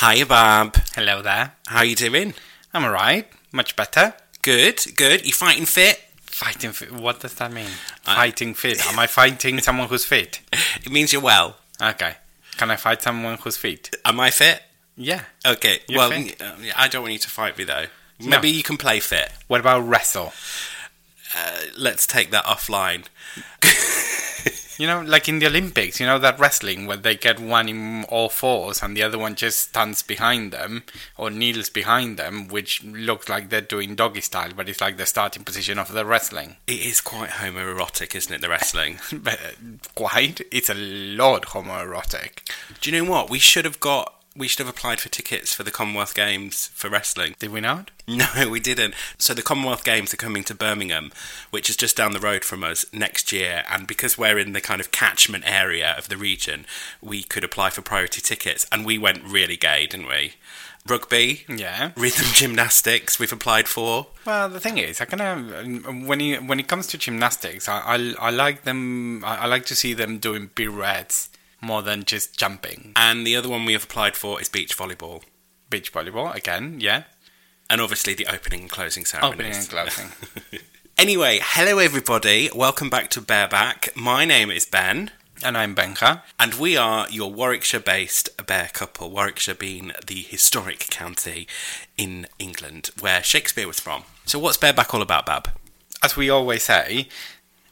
Hiya, Bob. Hello there. How are you doing? I'm alright. Much better. Good, good. You fighting fit? Fighting fit. What does that mean? fighting fit. Am I fighting someone who's fit? It means you're well. Okay. Can I fight someone who's fit? Am I fit? Yeah. Okay. You're well, fit. uh, yeah, I don't want you to fight me though. Maybe you can play fit. What about wrestle? Uh, let's take that offline. You know, like in the Olympics, you know that wrestling where they get one in all fours and the other one just stands behind them or kneels behind them, which looks like they're doing doggy style, but it's like the starting position of the wrestling. It is quite homoerotic, isn't it? The wrestling. But uh, quite, it's a lot homoerotic. Do you know what? We should have got. We should have applied for tickets for the Commonwealth Games for wrestling. Did we not? No, we didn't. So the Commonwealth Games are coming to Birmingham, which is just down the road from us next year. And because we're in the kind of catchment area of the region, we could apply for priority tickets. And we went really gay, didn't we? Rugby, Yeah. rhythm gymnastics, we've applied for. Well, the thing is, I kind of when it, when it comes to gymnastics, I, I, I like them. I, I like to see them doing pirouettes more than just jumping. And the other one we have applied for is beach volleyball. Beach volleyball again, yeah. And obviously the opening and closing ceremonies. Opening and closing. Anyway, hello everybody. Welcome back to Bareback. My name is Ben. and I'm Benka. And we are your Warwickshire based bear couple, Warwickshire being the historic county in England where Shakespeare was from. So, what's bareback all about, Bab? As we always say,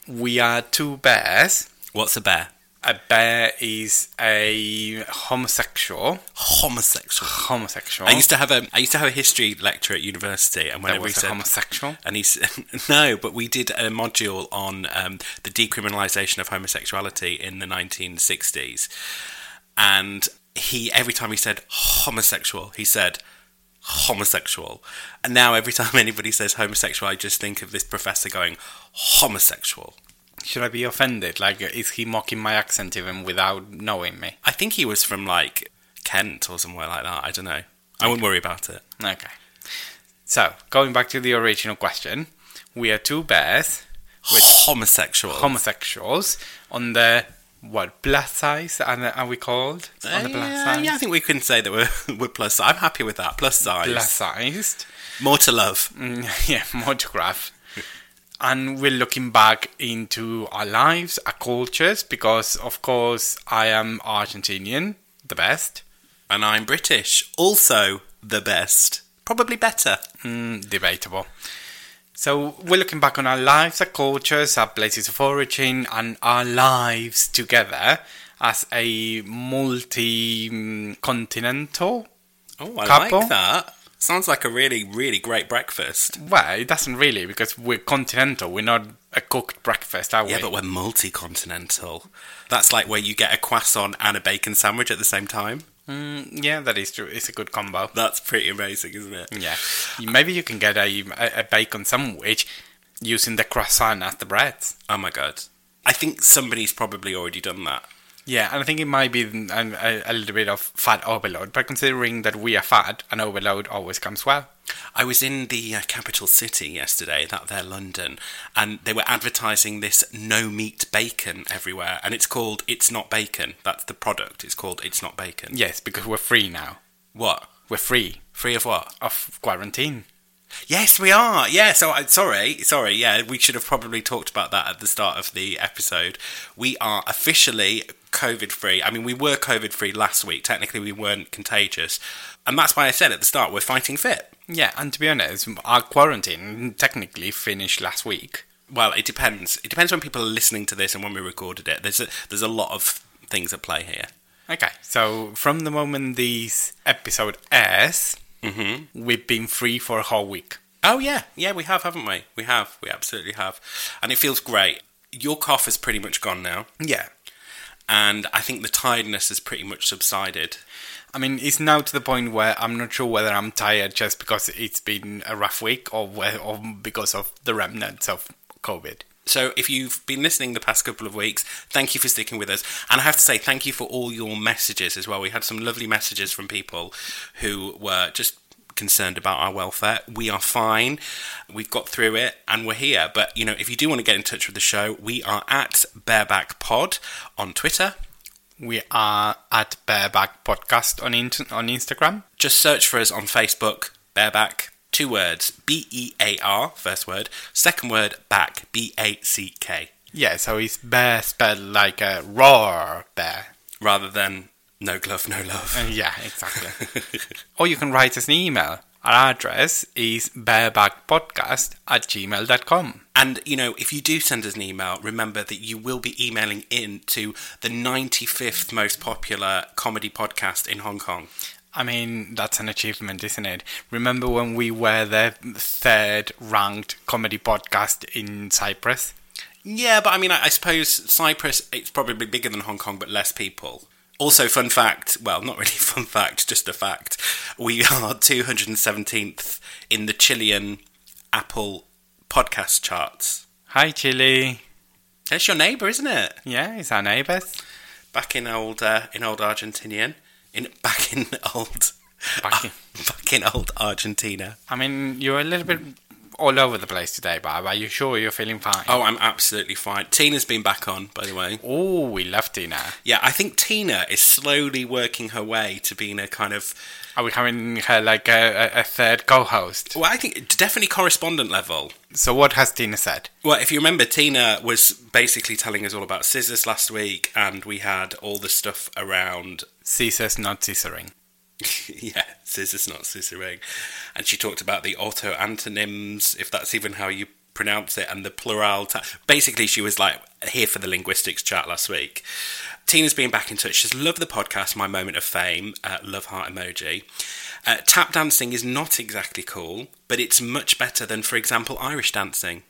we are two bears. What's a bear? A bear is a homosexual. Homosexual. Homosexual. I used to have a I used to have a history lecture at university, and whenever he said homosexual. and he's no, but we did a module on um, the decriminalisation of homosexuality in the 1960s, and he every time he said homosexual, he said homosexual, and now every time anybody says homosexual, I just think of this professor going homosexual. Should I be offended? Like, is he mocking my accent even without knowing me? I think he was from like Kent or somewhere like that. I don't know. I wouldn't worry about it. Okay. So, going back to the original question, we are two bears, homosexual. homosexuals, Homosexuals on the what plus size are, are we called? on the plus Uh, yeah, size. yeah, I think we can say that we're, we're plus. Size. I'm happy with that. Plus size. plus sized. More to love. Mm, yeah, photograph. And we're looking back into our lives, our cultures, because of course I am Argentinian, the best. And I'm British. Also the best. Probably better. Mm, debatable. So we're looking back on our lives, our cultures, our places of origin, and our lives together as a multi-continental. Oh, I Couple? like that. Sounds like a really, really great breakfast. Well, it doesn't really because we're continental. We're not a cooked breakfast, are we? Yeah, but we're multi-continental. That's like where you get a croissant and a bacon sandwich at the same time. Mm, yeah, that is true. It's a good combo. That's pretty amazing, isn't it? Yeah, maybe you can get a, a, a bacon sandwich using the croissant as the bread. Oh my god. I think somebody's probably already done that. Yeah, and I think it might be a, a, little bit of fat overload, but considering that we are fat, an overload always comes well. I was in the uh, capital city yesterday, that there, London, and they were advertising this no meat bacon everywhere, and it's called It's Not Bacon. That's the product. It's called It's Not Bacon. Yes, because we're free now. What? We're free Free of what? of quarantine. Yes, we are. Yeah, so I sorry, sorry. Yeah, we should have probably talked about that at the start of the episode. We are officially COVID free. I mean, we were COVID free last week. Technically, we weren't contagious, and that's why I said at the start we're fighting fit. Yeah, and to be honest, our quarantine technically finished last week. Well, it depends. It depends when people are listening to this and when we recorded it. There's a, there's a lot of things at play here. Okay, so from the moment this episode airs, Mm-hmm. we've been free for a whole week. Oh yeah, yeah, we have, haven't we? We have. We absolutely have, and it feels great. Your cough is pretty much gone now. Yeah. and I think the tiredness has pretty much subsided. I mean, it's now to the point where I'm not sure whether I'm tired just because it's been a rough week or, whe- or because of the remnants of COVID. So, if you've been listening the past couple of weeks, thank you for sticking with us. And I have to say, thank you for all your messages as well. We had some lovely messages from people who were just concerned about our welfare. We are fine. We've got through it and we're here. But, you know, if you do want to get in touch with the show, we are at Bareback Pod on Twitter. We are at Bareback Podcast on int- on Instagram. Just search for us on Facebook, Bareback. Two words, B E A R, first word. Second word, back, B A C K. Yeah, so he's bear spelled like a roar bear. Rather than no glove, no love. Uh, yeah, exactly. or you can write us an email. Our address is barebackpodcast at gmail.com. And, you know, if you do send us an email, remember that you will be emailing in to the 95th most popular comedy podcast in Hong Kong. I mean, that's an achievement, isn't it? Remember when we were the third ranked comedy podcast in Cyprus? Yeah, but I mean, I, I suppose Cyprus, it's probably bigger than Hong Kong, but less people. Also, fun fact well, not really fun fact, just a fact. We are 217th in the Chilean Apple podcast charts. Hi, Chile. That's your neighbour, isn't it? Yeah, it's our neighbours. Back in old, uh, in old Argentinian, in back in old, Back in- back in old Argentina. I mean, you're a little bit all over the place today, Bob. Are you sure you're feeling fine? Oh, I'm absolutely fine. Tina's been back on, by the way. Oh, we love Tina. Yeah, I think Tina is slowly working her way to being a kind of, Are we having her like a, a, third co-host? well, I think definitely correspondent level. So what has Tina said? Well, if you remember, Tina was basically telling us all about scissors last week, and we had all the stuff around, Scissors, not scissoring. yeah, scissors, not scissoring. And she talked about the auto antonyms, if that's even how you pronounce it, and the plural. Ta- basically, she was like here for the linguistics chat last week. Tina's been back in touch. She's loved the podcast, My Moment of Fame, uh, love heart emoji. Uh, tap dancing is not exactly cool, but it's much better than, for example, Irish dancing.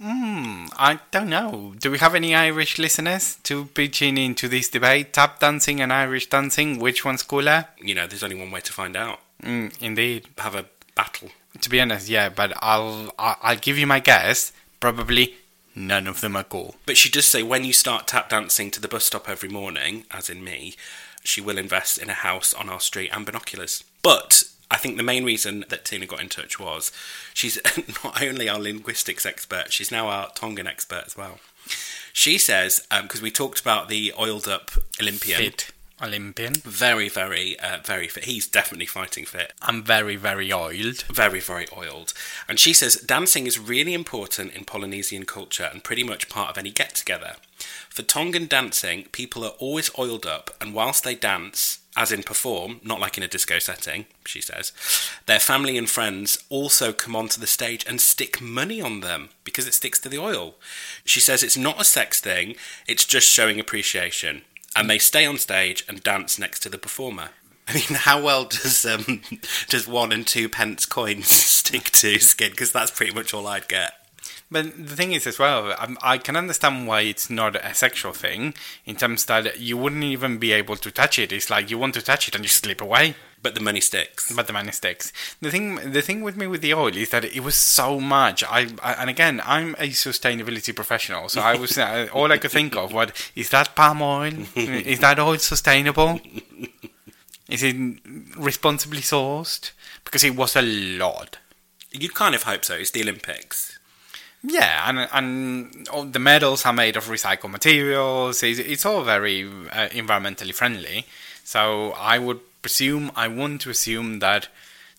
Hmm, I don't know. Do we have any Irish listeners to pitching into this debate? Tap dancing and Irish dancing, which one's cooler? You know, there's only one way to find out. Mm, indeed. Have a battle. To be honest, yeah, but I'll I'll I'll give you my guess. Probably none of them are cool. But she does say when you start tap dancing to the bus stop every morning, as in me, she will invest in a house on our street and binoculars. But I think the main reason that Tina got in touch was she's not only our linguistics expert, she's now our Tongan expert as well. She says, um, because we talked about the oiled up Olympian, Fit Olympian. very, very, uh, very fit. He's definitely fighting fit. I'm very very oiled. very, very oiled. And she says dancing is really important in Polynesian culture and pretty much part of any get together. For Tongan dancing, people are always oiled up, and whilst they dance, as in perform, not like in a disco setting, she says, their family and friends also come onto the stage and stick money on them because it sticks to the oil. She says it's not a sex thing, it's just showing appreciation. And they stay on stage and dance next to the performer. I mean, how well does um, does one and two pence coins stick to skin? Because that's pretty much all I'd get. But the thing is, as well, um, I can understand why it's not a sexual thing in terms that you wouldn't even be able to touch it. It's like you want to touch it and you slip away, But the money sticks. but the money sticks. The thing, the thing with me with the oil is that it was so much. I, I and again, I'm a sustainability professional, so I was uh, all I could think of. What is that palm oil? is that oil sustainable? Is it responsibly sourced? Because it was a lot. You'd kind of hope so. It's the Olympics. Yeah, and and all the medals are made of recycled materials. It's, it's all very uh, environmentally friendly. So I would presume, I want to assume that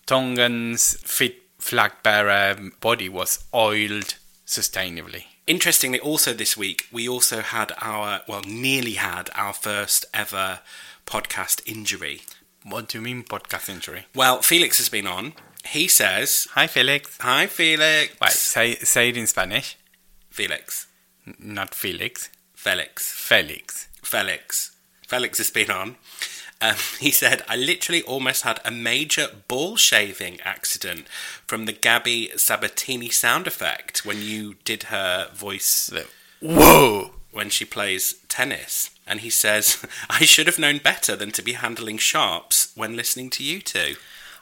Tongan's fit flag bearer body was oiled sustainably. Interestingly, also this week, we also had our, well, nearly had our first ever podcast injury. What do you mean podcast injury? Well, Felix has been on. He says, Hi, Felix. Hi, Felix. Wait, say say it in Spanish. Felix. N- Not Felix. Felix. Felix. Felix. Felix has been on. Um, he said, I literally almost had a major ball shaving accident from the Gabby Sabatini sound effect when you did her voice. Whoa! when she plays tennis. And he says, I should have known better than to be handling sharps when listening to you two.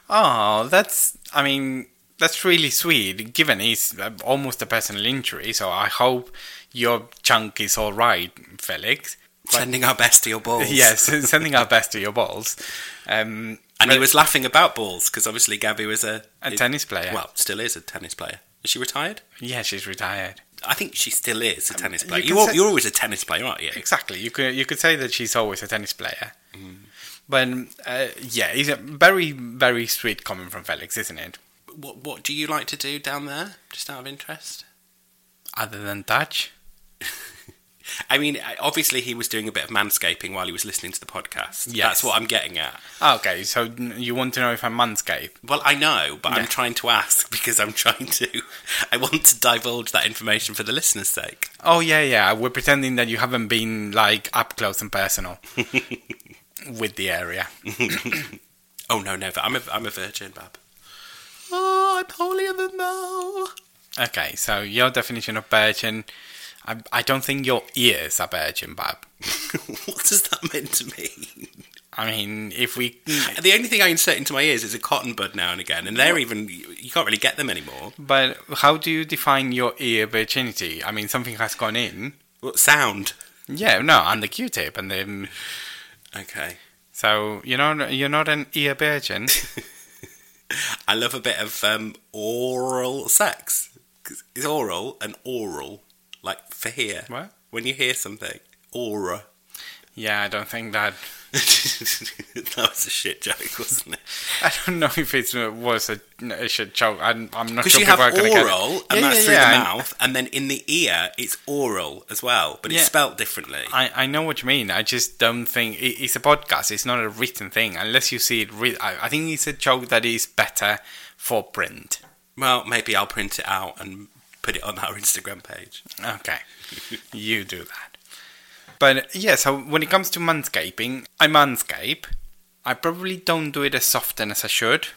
Oh, that's. I mean, that's really sweet. Given it's almost a personal injury, so I hope your chunk is all right, Felix. Sending our best to your balls. Yes, sending our best to your balls. Um, And he was laughing about balls because obviously Gabby was a, a tennis player. Well, still is a tennis player. Is she retired? yeah, she's retired. I think she still is a tennis player. You are, say- you're always a tennis player, aren't you? Exactly. You could you could say that she's always a tennis player. But uh, yeah, it's a very very sweet comment from Felix, isn't it? What What do you like to do down there? Just out of interest. Other than touch. I mean, obviously he was doing a bit of manscaping while he was listening to the podcast. Yes. That's what I'm getting at. Okay, so you want to know if I'm manscape? Well, I know, but Yeah. I'm trying to ask because I'm trying to. I want to divulge that information for the listeners' sake. Oh yeah, yeah. We're pretending that you haven't been like up close and personal with the area. Oh no, never. I'm a I'm a virgin, Bab. Oh, I'm holier than thou. Okay, so your definition of virgin, I, I don't think your ears are virgin, Bob. what does that mean to me? I mean, if we, The only thing I insert into my ears is a cotton bud now and again, and they're even you can't really get them anymore. but how do you define your ear virginity? I mean, something has gone in. What sound? Yeah, no, and the Q-tip, and then Okay. so you know you're not an ear virgin. I love a bit of um, oral sex. It's oral and oral, like for here. What? When you hear something, aura. yeah, I don't think that. that was a shit joke, wasn't it? I don't know if it was a, a shit joke. I'm, I'm not Because sure you have are going to get it. oral, and Yeah, that's yeah, through yeah, the mouth, and then in the ear, it's oral as well, but it's spelt differently. I, I know what you mean. I just don't think it, it's a podcast. It's not a written thing unless you see it. Re- I, I think it's a joke that is better for print. Well, maybe I'll print it out and put it on our Instagram page. Okay, you do that. But yeah, so when it comes to manscaping, I manscape. I probably don't do it as often as I should.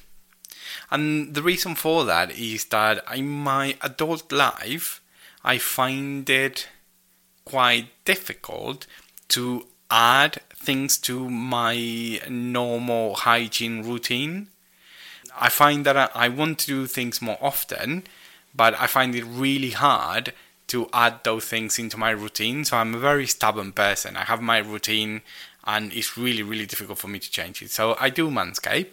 And the reason for that is that in my adult life, I find it quite difficult to add things to my normal hygiene routine. I find that I, want to do things more often, but I find it really hard to add those things into my routine. So I'm a very stubborn person. I have my routine, and it's really, really difficult for me to change it. So I do manscape.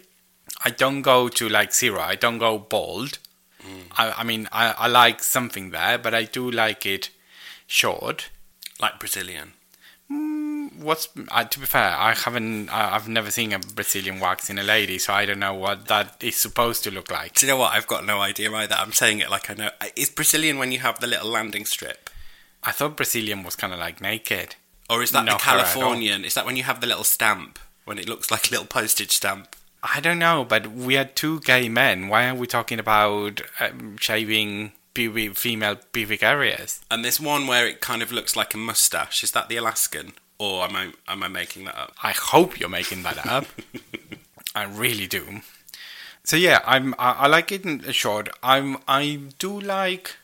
I don't go to like zero. I don't go bald. Mm. I, I mean, I, I like something there, but I do like it short. Like Brazilian. What's uh, to be fair? I haven't. I, I've never seen a Brazilian wax in a lady, so I don't know what that is supposed to look like. Do you know what? I've got no idea either. I'm saying it like I know. Is Brazilian when you have the little landing strip? I thought Brazilian was kind of like naked. Or is that No, the her at all. Californian? Is that when you have the little stamp? When it looks like a little postage stamp? I don't know, but we are two gay men. Why are we talking about um, shaving female pubic areas? And this one where it kind of looks like a mustache. Is that the Alaskan? Or am I am I making that up? I hope you're making that up. I really do. So yeah, I'm. I, I like it in short. I'm. I do like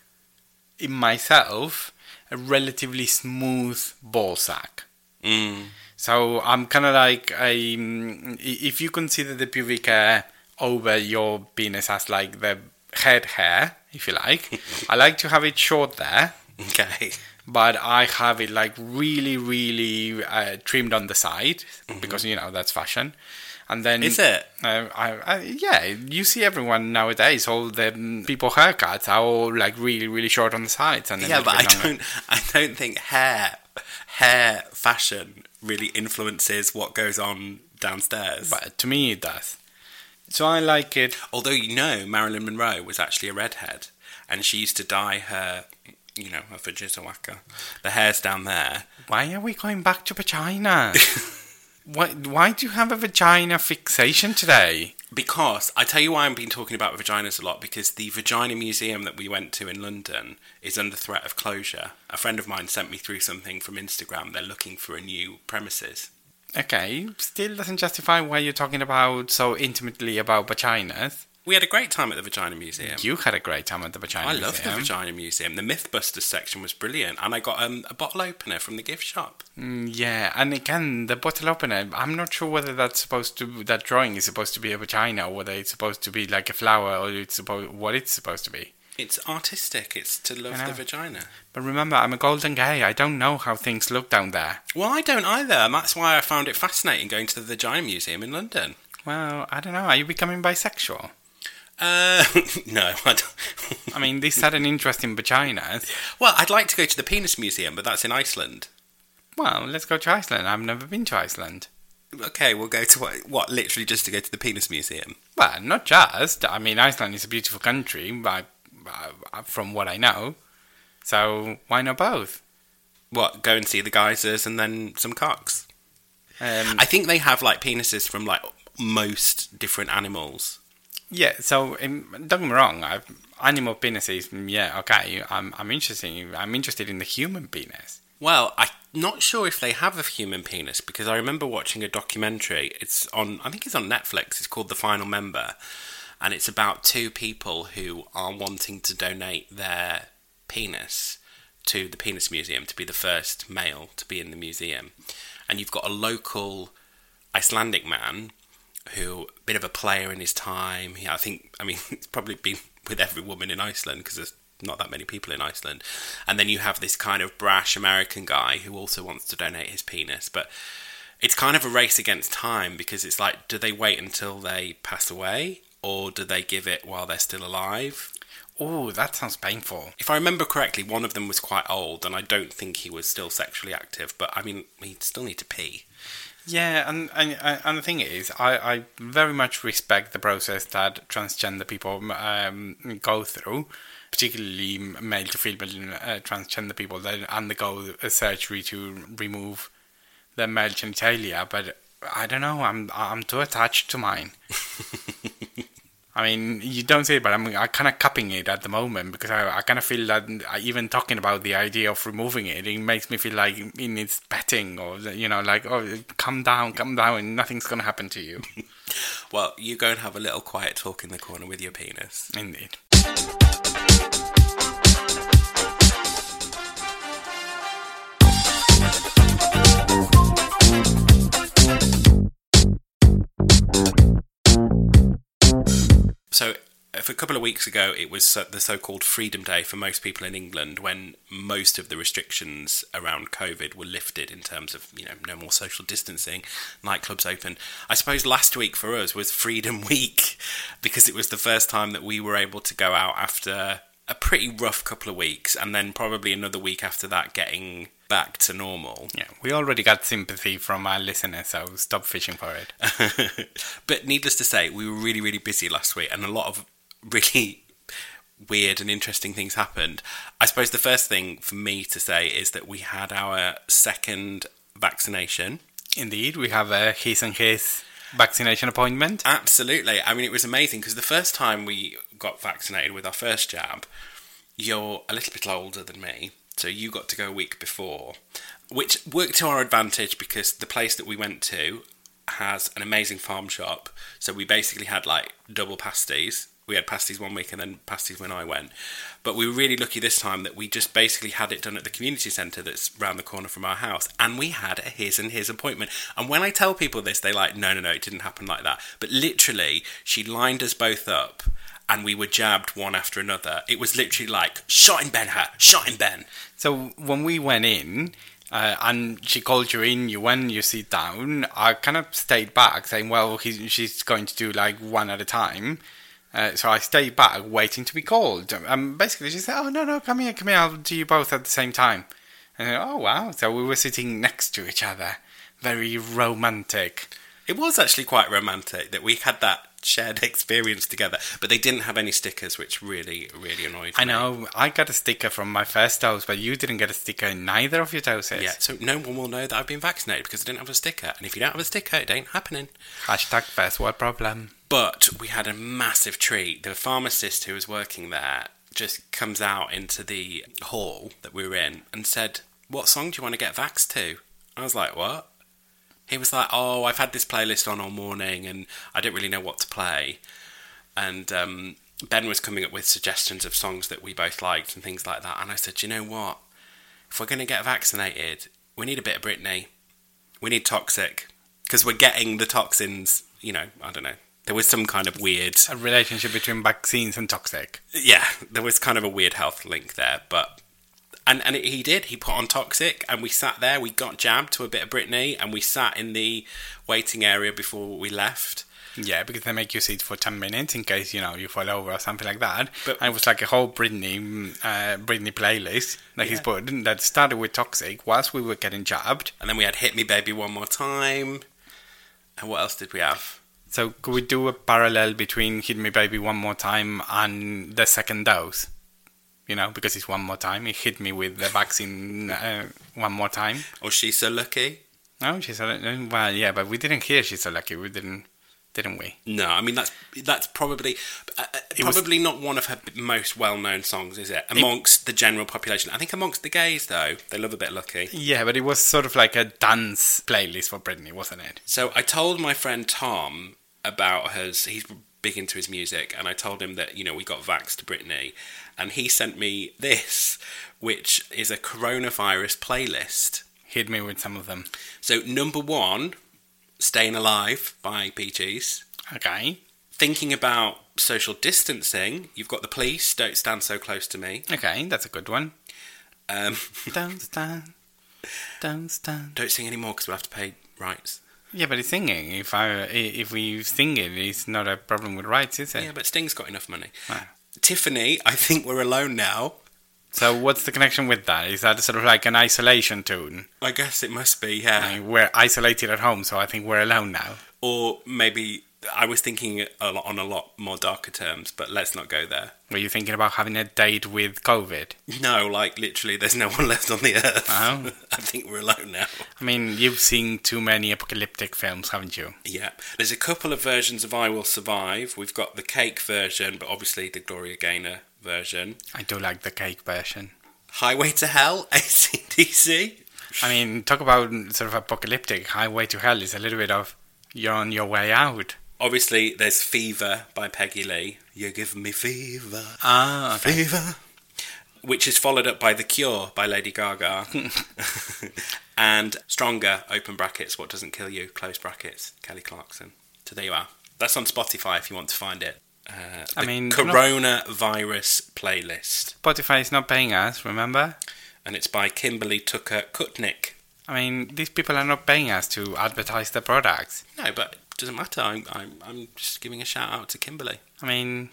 in myself a relatively smooth ball sack. Mm. So I'm kind of like a, mm, i- if you consider the pubic hair over your penis as like the head hair, if you like, I like to have it short there, Okay. But I have it like really, really uh, trimmed on the side because you know that's fashion. And then Is it? Uh, I, I, yeah, you see everyone nowadays. All the people haircuts are all like really, really short on the sides, and Yeah, but I don't. I don't think hair, hair fashion really influences what goes on downstairs. But to me, it does. So I like it. Although you know, Marilyn Monroe was actually a redhead, and she used to dye her, you know, a Fujizawaka. The hair's down there. Why are we going back to vagina? why, why do you have a vagina fixation today? Because I tell you why I've been talking about vaginas a lot because the vagina museum that we went to in London is under threat of closure. A friend of mine sent me through something from Instagram. They're looking for a new premises. Okay, still doesn't justify why you're talking about so intimately about vaginas. We had a great time at the Vagina Museum. You had a great time at the Vagina museum. I Museum. love the Vagina Museum. The Mythbusters section was brilliant, and I got um, a bottle opener from the gift shop. Mm, Yeah, and again, the bottle opener. I'm not sure whether that's supposed to that drawing is supposed to be a vagina, or whether it's supposed to be like a flower, or it's supposed what it's supposed to be. It's artistic. It's to love the vagina. But remember, I'm a golden gay. I don't know how things look down there. Well, I don't either, and that's why I found it fascinating going to the Vagina Museum in London. Well, I don't know. Are you becoming bisexual? Uh, no, I don't. I mean, these had an interest in vaginas. well, I'd like to go to the Penis Museum, but that's in Iceland. Well, let's go to Iceland. I've never been to Iceland. Okay, we'll go to what, what? Literally just to go to the Penis Museum. Well, not just. I mean, Iceland is a beautiful country, but, uh, from what I know. So why not both? What? Go and see the geysers and then some cocks. Um, I think they have like penises from like most different animals. Yeah. So um, don't get me wrong. I, animal penises. mm, Yeah. Okay. I'm. I'm interested. In, I'm interested in the human penis. Well, I'm not sure if they have a human penis because I remember watching a documentary. It's on, I think it's on Netflix. It's called The Final Member, and it's about two people who are wanting to donate their penis to the Penis Museum to be the first male to be in the museum. And you've got a local Icelandic man who a bit of a player in his time. He, I think, I mean, it's probably been with every woman in Iceland because there's not that many people in Iceland. And then you have this kind of brash American guy who also wants to donate his penis, but it's kind of a race against time because it's like, do they wait until they pass away or do they give it while they're still alive? Oh, that sounds painful. If I remember correctly, one of them was quite old, and I don't think he was still sexually active. But I mean, he'd still need to pee. Yeah, and and, and the thing is, I, I very much respect the process that transgender people um, go through, particularly male to female uh, transgender people that undergo a surgery to remove their male genitalia. But I don't know, I'm I'm too attached to mine. I mean, you don't say it, but I'm, I'm kind of cupping it at the moment because I, I kind of feel that uh, even talking about the idea of removing it, it makes me feel like it needs petting or, you know, like, oh, come down, come down, and nothing's going to happen to you. Well, you go and have a little quiet talk in the corner with your penis. Indeed. So, a couple of weeks ago, it was the so-called Freedom Day for most people in England, when most of the restrictions around COVID were lifted in terms of you know no more social distancing, nightclubs open. I suppose last week for us was Freedom Week because it was the first time that we were able to go out after a pretty rough couple of weeks, and then probably another week after that, getting back to normal. Yeah, we already got sympathy from our listeners, so stop fishing for it. but needless to say, we were really, really busy last week, and a lot of really weird and interesting things happened. I suppose the first thing for me to say is that we had our second vaccination. Indeed, we have a his and his vaccination appointment. Absolutely. I mean, it was amazing because the first time we got vaccinated with our first jab, you're a little bit older than me, so you got to go a week before, which worked to our advantage because the place that we went to has an amazing farm shop. So we basically had like double pasties. We had pasties one week and then pasties when I went. But we were really lucky this time that we just basically had it done at the community centre that's round the corner from our house. And we had a his and his appointment. And when I tell people this, they're like, no, no, no, it didn't happen like that. But literally, she lined us both up and we were jabbed one after another. It was literally like, shot in Ben her, shot in Ben. So when we went in, uh, and she called you in, you went, you sit down. I kind of stayed back, saying, "Well, he's, she's going to do like one at a time." Uh, so I stayed back, waiting to be called. Um, basically, she said, "Oh no, no, come here, come here. I'll do you both at the same time." And I, oh wow! So we were sitting next to each other, very romantic. It was actually quite romantic that we had that shared experience together, but they didn't have any stickers, which really, really annoyed I me. I know I got a sticker from my first dose, but you didn't get a sticker in neither of your doses. Yeah, so no one will know that I've been vaccinated because I didn't have a sticker. And if you don't have a sticker, it ain't happening. Hashtag first world problem. But we had a massive treat. The pharmacist who was working there just comes out into the hall that we were in and said, What song do you want to get vaxxed to? I was like, What? He was like, Oh, I've had this playlist on all morning and I don't really know what to play. and um, Ben was coming up with suggestions of songs that we both liked and things like that. And I said, you know what? If we're going to get vaccinated, we need a bit of Britney. We need Toxic because we're getting the toxins. You know, I don't know. There was some kind of weird, A relationship between vaccines and toxic. yeah, there was kind of a weird health link there, but. And, and he did. He put on Toxic, and we sat there. We got jabbed to a bit of Britney, and we sat in the waiting area before we left. Yeah, because they make you sit for 10 minutes in case, you know, you fall over or something like that. But- and it was like a whole Britney, mm, uh, Britney playlist that he's put that started with Toxic whilst we were getting jabbed. And then we had Hit Me Baby One More Time. And what else did we have? So could we do a parallel between Hit Me Baby One More Time and the second dose? You know, because it's one more time. He hit me with the vaccine uh, one more time. Oh, She's So Lucky? No, she's so well, yeah, but we didn't hear she's so lucky. We didn't, didn't we? No, I mean, that's that's probably uh, uh, It was- probably not one of her most well known songs, is it? Amongst the general population. I think amongst the gays, though, they love a bit lucky. Yeah, but it was sort of like a dance playlist for Britney, wasn't it? So I told my friend Tom about hers. He's big into his music, and I told him that you know we got vaxxed to Britney, and he sent me this, which is a coronavirus playlist. Hit me with some of them. So number one, "Staying Alive" by Bee Gees. Okay, Thinking about social distancing, you've got the police. Don't stand so close to me. okay, that's a good one. Um, Don't stand, don't stand. don't sing anymore because we'll have to pay rights. Yeah, but it's singing. If I if we sing it, it's not a problem with rights, is it? Yeah, but Sting's got enough money. Tiffany, I think we're alone now. So what's the connection with that? Is that sort of like an isolation tune? I guess it must be, yeah. I mean, we're isolated at home, so I think we're alone now. Or maybe I was thinking a lot, on a lot more darker terms, but let's not go there. Were you thinking about having a date with COVID? No, like literally, there's no one left on the earth. Oh. I think we're alone now. I mean, you've seen too many apocalyptic films, haven't you? Yeah, there's a couple of versions of "I Will Survive." We've got the cake version, but obviously the Gloria Gaynor version. I do like the cake version. Highway to Hell, ACDC. I mean, talk about sort of apocalyptic. Highway to Hell is a little bit of you're on your way out. Obviously, there's Fever by Peggy Lee. You give me fever, Ah, okay. fever. Which is followed up by The Cure by Lady Gaga. and Stronger, open brackets, What Doesn't Kill You, close brackets, Kelly Clarkson. So there you are. That's on Spotify if you want to find it. Uh, I mean, coronavirus playlist, Spotify is not paying us, remember? and it's by Kimberly Tucker Kutnick. I mean, these people are not paying us to advertise their products. No, but it doesn't matter. I'm, I'm, I'm just giving a shout out to Kimberly. I mean,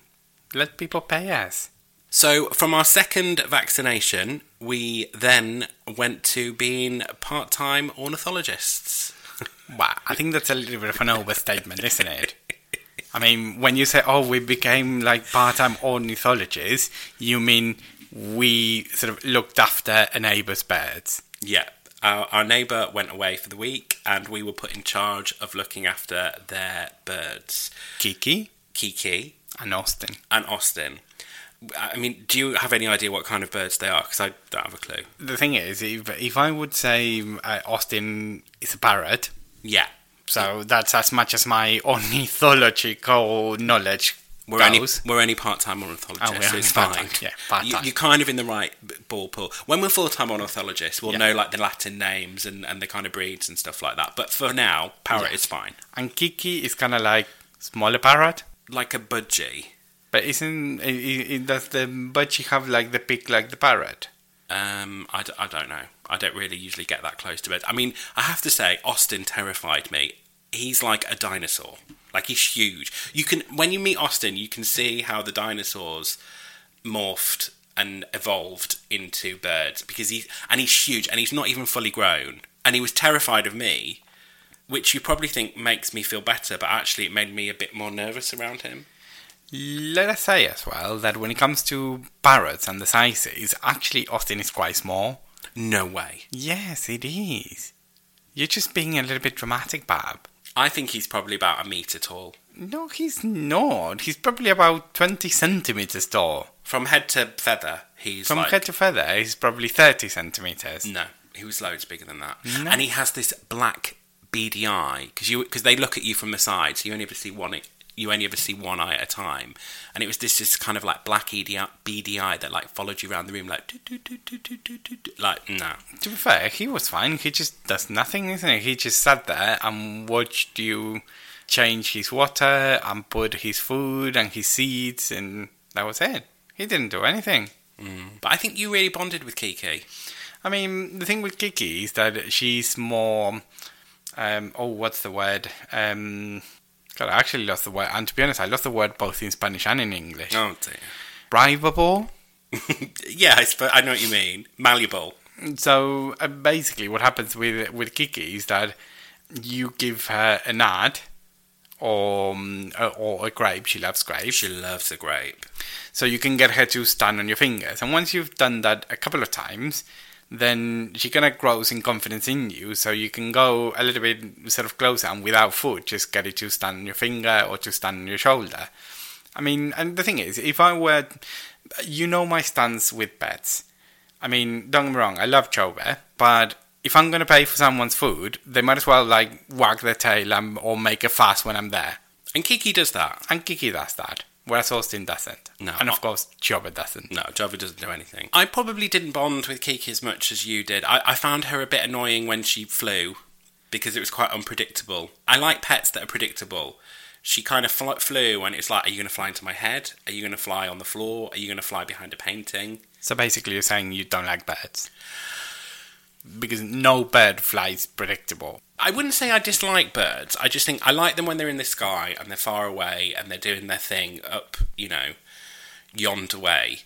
let people pay us. So, from our second vaccination, we then went to being part time ornithologists. Wow, I think that's a little bit of an overstatement, isn't it? I mean, when you say, oh, we became like part time ornithologists, you mean we sort of looked after a neighbour's birds. Yeah. Our, our neighbour went away for the week, and we were put in charge of looking after their birds, Kiki Kiki and Austin. and Austin. I mean, do you have any idea what kind of birds they are? Because I don't have a clue. The thing is, if, if I would say uh, Austin is a parrot, Yeah. so that's as much as my ornithological knowledge We're only, we're only part-time ornithologists, Oh, so it's fine. yeah, part-time. You, you're kind of in the right b- ball pool. When we're full-time ornithologists, we'll Yeah. know like the Latin names and, and the kind of breeds and stuff like that. But for now, parrot Yeah. is fine. And Kiki is kind of like smaller parrot. Like a budgie. But isn't does the budgie have like the beak like the parrot? Um, I, d- I don't know. I don't really usually get that close to it. I mean, I have to say, Austin terrified me. He's like a dinosaur. Like he's huge. You can when you meet Austin, you can see how the dinosaurs morphed and evolved into birds because he's and he's huge and he's not even fully grown. And he was terrified of me, which you probably think makes me feel better, but actually it made me a bit more nervous around him. Let us say as well that when it comes to parrots and the sizes, actually Austin is quite small. No way. Yes, it is. You're just being a little bit dramatic, Bab. I think he's probably about a meter tall. No, he's not. He's probably about 20 centimeters tall. From head to feather, he's From like head to feather, he's probably 30 centimeters. No, he was loads bigger than that. No. And he has this black beady eye because you because they look at you from the side, so you only ever see one. You only ever see one eye at a time, and it was this this kind of like black beady eye that like followed you around the room like do, do, do, do, do, do, do, like nah. To be fair, he was fine. He just does nothing, isn't he? He just sat there and watched you change his water and put his food and his seeds, and that was it. He didn't do anything. But I think you really bonded with Kiki. I mean, the thing with Kiki is that she's more. Um, oh, what's the word? Um, God, I actually lost the word. And to be honest, I lost the word both in Spanish and in English. Oh dear. Bribable. yeah, I suppose I know what you mean. Malleable. So uh, basically, what happens with with Kiki is that you give her an ad or um, uh, or a grape. She loves grapes. She loves a grape. So you can get her to stand on your fingers. And once you've done that a couple of times, then she kind of grows in confidence in you. So you can go a little bit sort of closer and without food, just get it to stand on your finger or to stand on your shoulder. I mean, and the thing is, if I were, you know, my stance with pets. I mean, don't get me wrong, I love Chobe, but if I'm going to pay for someone's food, they might as well like wag their tail and, or make a fuss when I'm there. And Kiki does that. And Kiki does that, whereas Austin doesn't. No. and of course Chobe doesn't. No, Java doesn't do anything. I probably didn't bond with Kiki as much as you did. I, I found her a bit annoying when she flew because it was quite unpredictable. I like pets that are predictable. She kind of fl- flew and it's like, are you going to fly into my head? Are you going to fly on the floor? Are you going to fly behind a painting? So basically, you're saying you don't like birds because no bird flies predictable. I wouldn't say I dislike birds. I just think I like them when they're in the sky and they're far away and they're doing their thing up, you know, yonder way.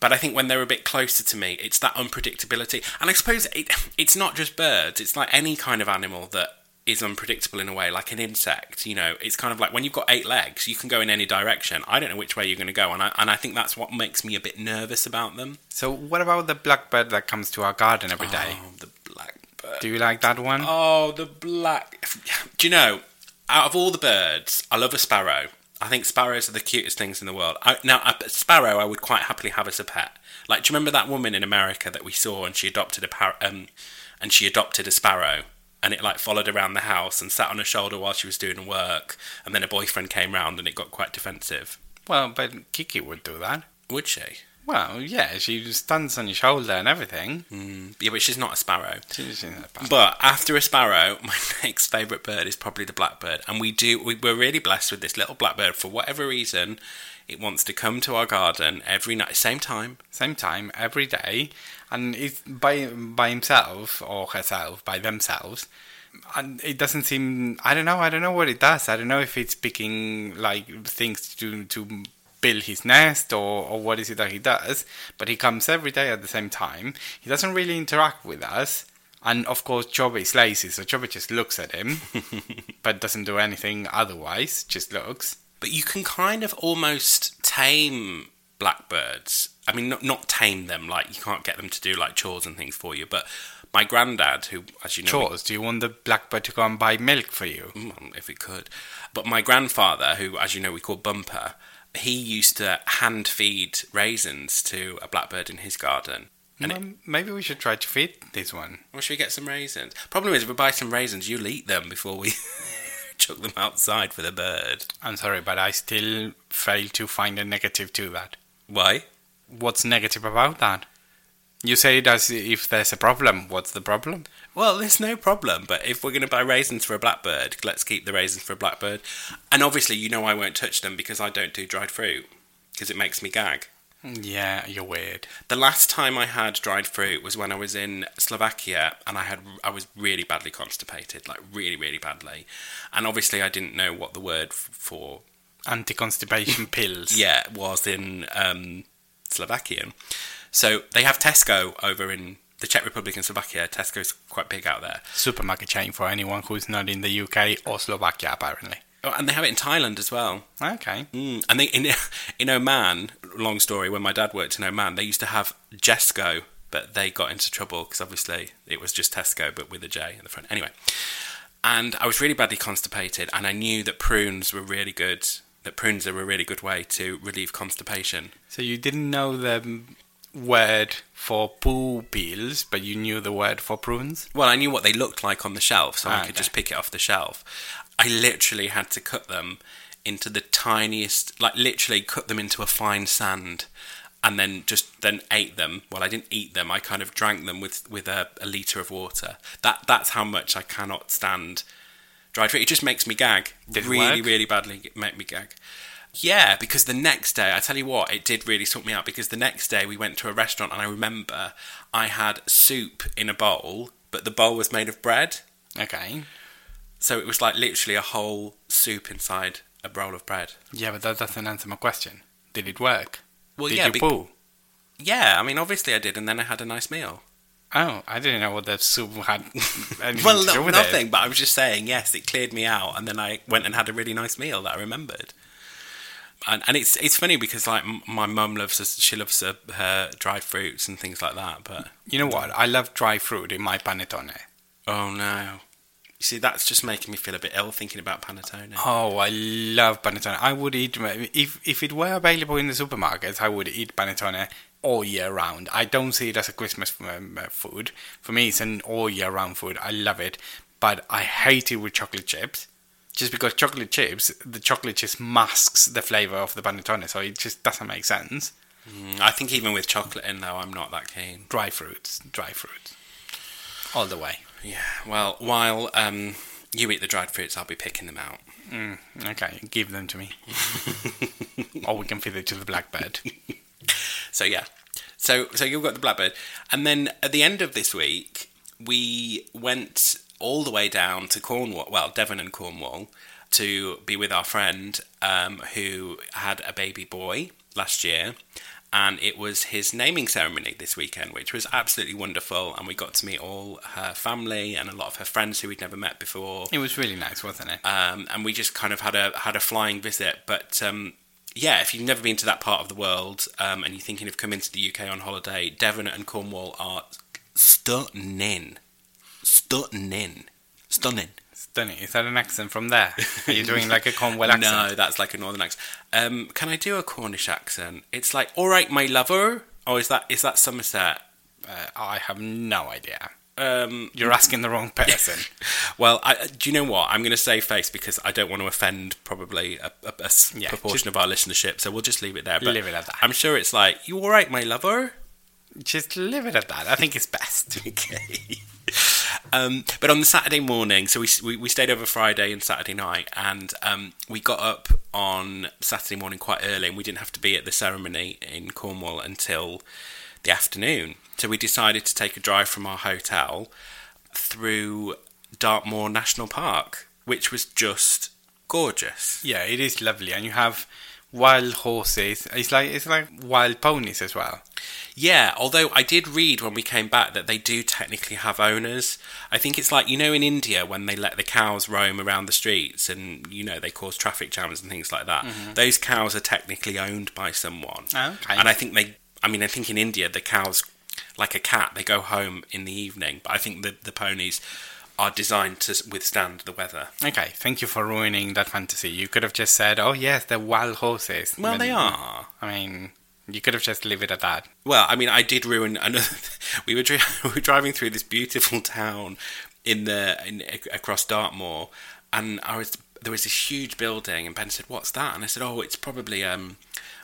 But I think when they're a bit closer to me, it's that unpredictability. And I suppose it, it's not just birds, it's like any kind of animal that is unpredictable in a way, like an insect. You know, it's kind of like when you've got eight legs, you can go in any direction. I don't know which way you're going to go. And I, and I think that's what makes me a bit nervous about them. So what about the blackbird that comes to our garden every day? Oh, the. Do you like that one? Oh, the black. Do you know, out of all the birds, I love a sparrow. I think sparrows are the cutest things in the world. I, now, a sparrow, I would quite happily have as a pet. Like, do you remember that woman in America that we saw, and she adopted a par- um, and she adopted a sparrow, and it like followed around the house and sat on her shoulder while she was doing work, and then a boyfriend came round, and it got quite defensive. Well, but Kiki would do that. Would she? Well, yeah, she stands on your shoulder and everything. Mm, yeah, but she's not a sparrow. She's that bad. But after a sparrow, my next favourite bird is probably the blackbird, and we do we, we're really blessed with this little blackbird. For whatever reason, it wants to come to our garden every night, same time. Same time, every day, and it's by by himself or herself, by themselves. And it doesn't seem. I don't know. I don't know what it does. I don't know if it's picking like things to to build his nest or, or what is it that he does. But he comes every day at the same time. He doesn't really interact with us. And of course, Chobe is lazy, so Chobe just looks at him, but doesn't do anything otherwise, just looks. But you can kind of almost tame blackbirds. I mean, not not tame them like you can't get them to do like chores and things for you. But my granddad, who, as you know, Chores, do you want the blackbird to go and buy milk for you? Mm, if we could. But my grandfather, who, as you know, we call Bumper, he used to hand feed raisins to a blackbird in his garden. And it, mm, maybe we should try to feed this one. Or should we get some raisins? Problem is, if we buy some raisins, you'll eat them before we chuck them outside for the bird. I'm sorry, but I still fail to find a negative to that. Why? What's negative about that? You say it as if there's a problem. What's the problem? Well, there's no problem, but if we're going to buy raisins for a blackbird, let's keep the raisins for a blackbird. And obviously, you know I won't touch them because I don't do dried fruit, because it makes me gag. Yeah, you're weird. The last time I had dried fruit was when I was in Slovakia, and I had I was really badly constipated, like really, really badly. And obviously, I didn't know what the word for Anti-constipation pills. yeah was in um, Slovakian. So they have Tesco over in the Czech Republic and Slovakia. Tesco's quite big out there. Supermarket chain for anyone who's not in the UK or Slovakia, apparently. Oh, and they have it in Thailand as well. Okay. Mm. And they in in Oman. Long story. When my dad worked in Oman, they used to have Jesco, but they got into trouble because obviously it was just Tesco, but with a J in the front. Anyway, and I was really badly constipated, and I knew that prunes were really good. That prunes are a really good way to relieve constipation. So you didn't know the word for poo peels, but you knew the word for prunes? Well, I knew what they looked like on the shelf, so Ah, I could okay. just pick it off the shelf. I literally had to cut them into the tiniest, like literally cut them into a fine sand, and then just then ate them. Well, I didn't eat them. I kind of drank them with with a, a liter of water. That that's how much I cannot stand dried fruit. It just makes me gag. Did really, really badly make me gag. Yeah, because the next day, I tell you what, it did really sort me out. Because the next day we went to a restaurant, and I remember I had soup in a bowl, but the bowl was made of bread. Okay. So it was like literally a whole soup inside a bowl of bread. Yeah, but that doesn't answer my question. Did it work? Well, Did yeah, you be- poo? yeah. I mean, obviously I did, and then I had a nice meal. Oh, I didn't know what the soup had Well, to do no, with nothing. it. But I was just saying, yes, it cleared me out, and then I went and had a really nice meal that I remembered. And, and it's it's funny because like my mum loves her, she loves her, her dried fruits and things like that. But You know what? I love dry fruit in my panettone. oh no, you see that's just making me feel a bit ill thinking about panettone. Oh, I love panettone. I would eat if if it were available in the supermarkets. I would eat panettone all year round. I don't see it as a Christmas um, uh, food. For me, it's an all year round food. I love it, but I hate it with chocolate chips. Just because chocolate chips, the chocolate just masks the flavor of the panettone, so it just doesn't make sense. Mm, I think even with chocolate in though, I'm not that keen. Dry fruits, dry fruits, all the way. Yeah. Well, while um, you eat the dried fruits, I'll be picking them out. Mm, okay, give them to me, or we can feed it to the blackbird. So yeah, so so you've got the blackbird, and then at the end of this week, we went all the way down to Cornwall, well Devon and Cornwall, to be with our friend um, who had a baby boy last year, and it was his naming ceremony this weekend, which was absolutely wonderful, and we got to meet all her family and a lot of her friends who we'd never met before It was really nice, wasn't it? um, and we just kind of had a had a flying visit. But um, yeah, if you've never been to that part of the world um, and you're thinking of coming to the UK on holiday, Devon and Cornwall are stunning, stunning, stunning. Stunning. Is that an accent from there? Are you doing like a Cornwall accent? No, that's like a northern accent. Um, can I do a Cornish accent? It's like, all right, my lover. Oh, is that is that Somerset? Uh, I have no idea. Um, You're asking the wrong person. Well, I, do you know what? I'm going to say face because I don't want to offend probably a Yeah, proportion of our listenership, so we'll just leave it there. But Leave it at that. I'm sure it's like, you all right, my lover? Just leave it at that. I think it's best. Okay. Um, but on the Saturday morning, so we, we, we stayed over Friday and Saturday night, and um, we got up on Saturday morning quite early, and we didn't have to be at the ceremony in Cornwall until the afternoon. So we decided to take a drive from our hotel through Dartmoor National Park, which was just gorgeous. yeah, it is lovely, and you have wild horses. It's like it's like wild ponies as well. Yeah, although I did read when we came back that they do technically have owners. I think it's like, you know, in India when they let the cows roam around the streets and, you know, they cause traffic jams and things like that. Mm-hmm. Those cows are technically owned by someone. Oh, okay. And I think they, I mean, I think in India the cows, like a cat, they go home in the evening. But I think the, the ponies are designed to withstand the weather. Okay, thank you for ruining that fantasy. You could have just said, "Oh yes, they're wild horses." Well, But- they are. I mean, you could have just leave it at that. Well, I mean, I did ruin another. we were dri- we were driving through this beautiful town in the in, across Dartmoor, and I was there was this huge building, and Ben said, "What's that?" And I said, "Oh, it's probably um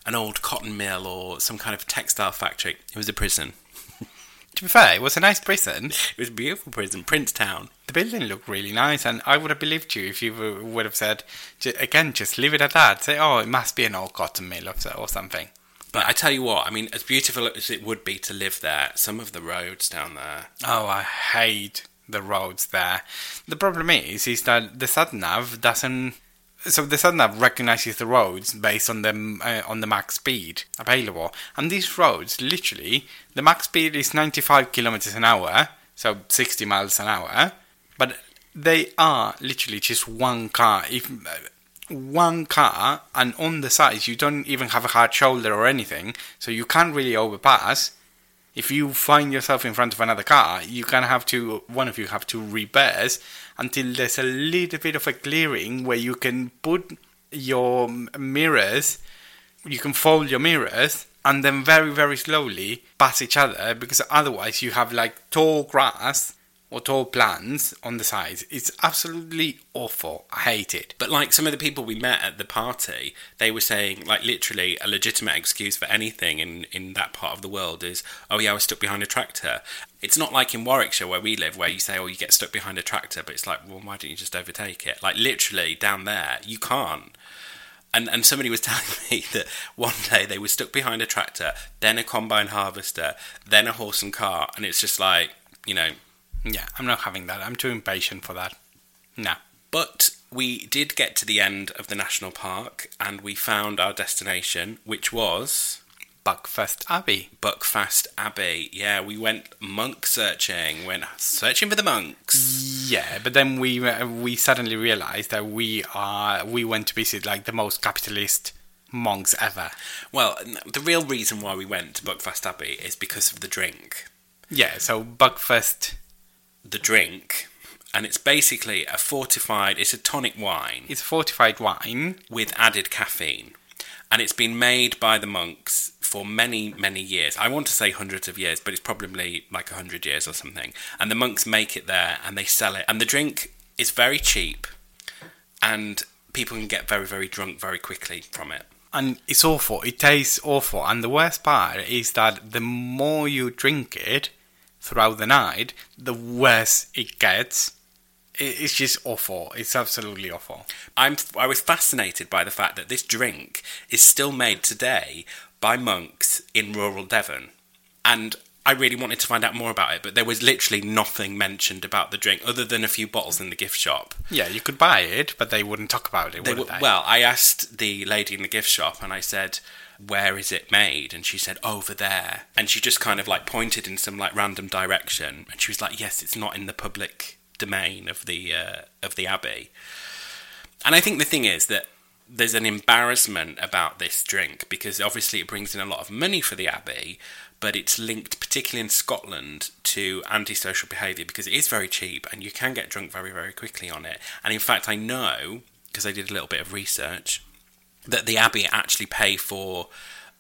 an old cotton mill or some kind of textile factory." It was a prison. To be fair, it was a nice prison. It was a beautiful prison, Princetown. The building looked really nice, and I would have believed you if you w- would have said, again, just leave it at that. Say, "Oh, it must be an old cotton mill or, or something." But I tell you what, I mean, as beautiful as it would be to live there, some of the roads down there. Oh, I hate the roads there. The problem is, is that the SatNav doesn't. So the SatNav recognizes the roads based on the uh, on the max speed available, and these roads, literally, the max speed is 95 kilometers an hour, so 60 miles an hour, but they are literally just one car. If uh, one car, and on the sides you don't even have a hard shoulder or anything, so you can't really overpass if you find yourself in front of another car, you can have to one of you have to reverse until there's a little bit of a clearing where you can put your mirrors, you can fold your mirrors, and then very very slowly pass each other because otherwise you have like tall grass or tall plants on the sides. It's absolutely awful. I hate it. But like some of the people we met at the party, they were saying like literally a legitimate excuse for anything in in that part of the world is, oh yeah, I was stuck behind a tractor. It's not like in Warwickshire where we live, where you say, oh, you get stuck behind a tractor, but it's like, well, why don't you just overtake it? Like literally down there, you can't. And and somebody was telling me that one day they were stuck behind a tractor, then a combine harvester, then a horse and cart, and it's just like you know Yeah, I'm not having that. I'm too impatient for that. No. But we did get to the end of the national park and we found our destination, which was Buckfast Abbey. Buckfast Abbey. Yeah, we went monk searching, went searching for the monks. Yeah, but then we uh, we suddenly realized that we are we went to visit like the most capitalist monks ever. Well, the real reason why we went to Buckfast Abbey is because of the drink. Yeah, so Buckfast The drink, and it's basically a fortified, it's a tonic wine It's a fortified wine. with added caffeine. And it's been made by the monks for many, many years. I want to say hundreds of years, but it's probably like a hundred years or something. And the monks make it there and they sell it. And the drink is very cheap, and people can get very, very drunk very quickly from it. and it's awful. It tastes awful, and the worst part is that the more you drink it throughout the night, the worse it gets. It's just awful. It's absolutely awful. I'm I was fascinated by the fact that this drink is still made today by monks in rural Devon, and I really wanted to find out more about it, but there was literally nothing mentioned about the drink other than a few bottles in the gift shop. Yeah, you could buy it, but they wouldn't talk about it, They they? well, I asked the lady in the gift shop, and I said, "Where is it made?" And she said, "Over there." And she just kind of like pointed in some like random direction, and she was like, "Yes, it's not in the public domain of the uh, of the abbey." And I think the thing is that there's an embarrassment about this drink because obviously it brings in a lot of money for the abbey, but it's linked, particularly in Scotland, to antisocial behaviour because it is very cheap and you can get drunk very, very quickly on it. And in fact, I know because I did a little bit of research that the abbey actually pay for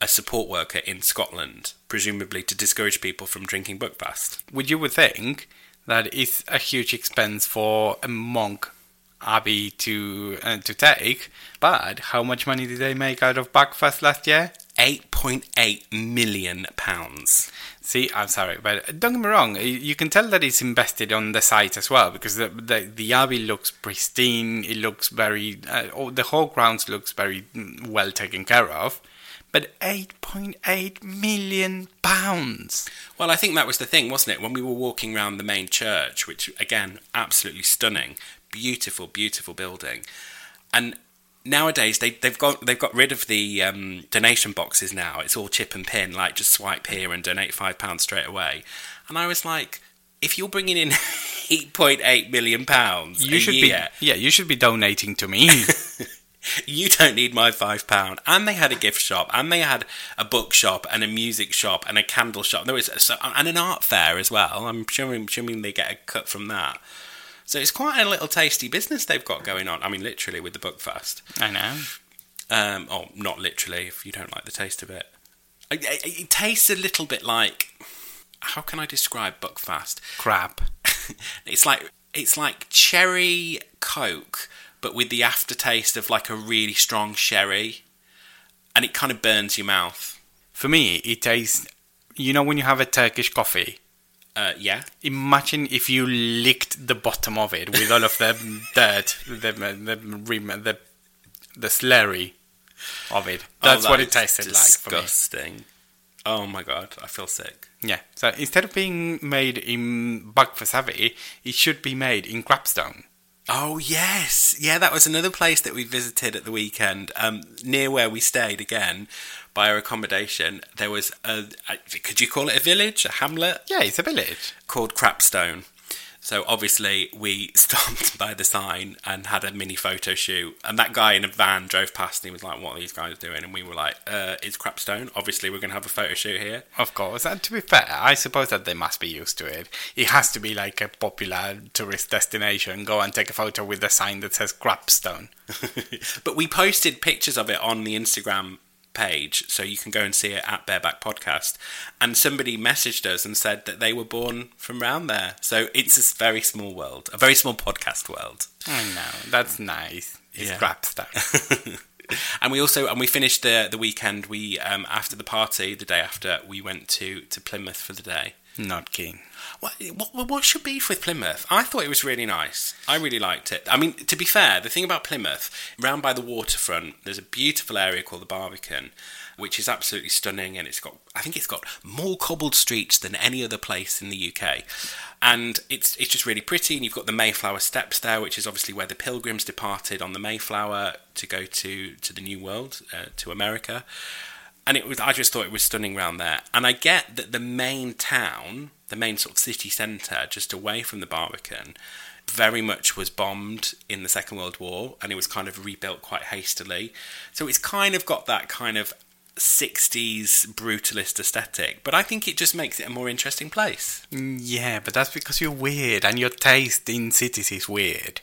a support worker in Scotland, presumably to discourage people from drinking Buckfast. Would you would think that is a huge expense for a monk abbey to uh, to take. But how much money did they make out of Buckfast last year? 8.8 million pounds. See, I'm sorry, but don't get me wrong. You can tell that it's invested on the site as well because the the, the abbey looks pristine. It looks very, uh, the whole grounds looks very mm, well taken care of. But 8.8 million pounds. Well, I think that was the thing, wasn't it? When we were walking around the main church, which again, absolutely stunning, beautiful, beautiful building, and nowadays they they've got they've got rid of the um, donation boxes now. It's all chip and pin, like just swipe here and donate five pounds straight away. And I was like, if you're bringing in eight point eight million pounds You should year, be, yeah, you should be donating to me. you don't need my five pound. And they had a gift shop, and they had a book shop, and a music shop, and a candle shop. There was so, and an art fair as well. I'm assuming, assuming they get a cut from that. So it's quite a little tasty business they've got going on. I mean, literally with the Buckfast. I know. Um, oh, not literally. If you don't like the taste of it, it, it, it tastes a little bit like. How can I describe Buckfast? Crab. it's like it's like cherry coke, but with the aftertaste of like a really strong sherry, and it kind of burns your mouth. For me, it tastes. You know when you have a Turkish coffee. Uh, yeah, Imagine if you licked the bottom of it with all of the dirt, the the the the slurry of it. That's Oh, what it tasted like. Disgusting. Oh my god, I feel sick. Yeah. So instead of being made in Buckfast Abbey, it should be made in Crapstone. Oh yes, yeah, that was another place that we visited at the weekend, um, near where we stayed again by our accommodation. There was a, a could you call it a village, a hamlet? Yeah, it's a village. called Crapstone. So obviously we stopped by the sign and had a mini photo shoot. And that guy in a van drove past and he was like, "What are these guys doing?" And we were like, uh, "It's Crapstone. Obviously we're going to have a photo shoot here." Of course, and to be fair, I suppose that they must be used to it. It has to be like a popular tourist destination. Go and take a photo with a sign that says Crapstone. but we posted pictures of it on the Instagram page, so you can go and see it at Bareback Podcast. And somebody messaged us and said that they were born from round there. So it's a very small world, a very small podcast world. I know that's nice. It's Yeah. Crapstone. and we also and we finished the the weekend. We um, after the party, the day after, we went to to Plymouth for the day. Not keen. What, what, what should beef with Plymouth? I thought it was really nice. I really liked it. I mean, to be fair, the thing about Plymouth, round by the waterfront, there's a beautiful area called the Barbican, which is absolutely stunning, and it's got, I think it's got more cobbled streets than any other place in the UK, and it's it's just really pretty. And you've got the Mayflower Steps there, which is obviously where the Pilgrims departed on the Mayflower to go to to the New World, uh, to America and it was I just thought it was stunning round there. And I get that the main town, the main sort of city centre, just away from the Barbican, very much was bombed in the Second World War, and it was kind of rebuilt quite hastily. So it's kind of got that kind of 60s brutalist aesthetic, but I think it just makes it a more interesting place. Mm, Yeah, but that's because you're weird and your taste in cities is weird.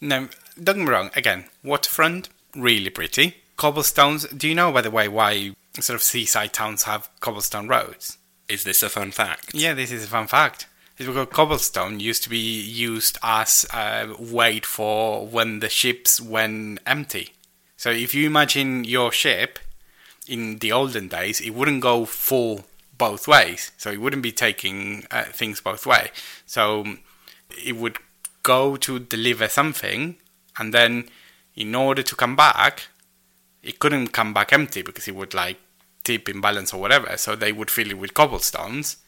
Now, don't get me wrong, again, waterfront, really pretty. Cobblestones, do you know, by the way, why sort of seaside towns have cobblestone roads? Is this a fun fact? Yeah, this is a fun fact. It's because cobblestone used to be used as a weight for when the ships went empty. So if you imagine your ship in the olden days, it wouldn't go full both ways. So it wouldn't be taking uh, things both way. So it would go to deliver something, and then in order to come back, it couldn't come back empty because it would like tip imbalance or whatever. So they would fill it with cobblestones,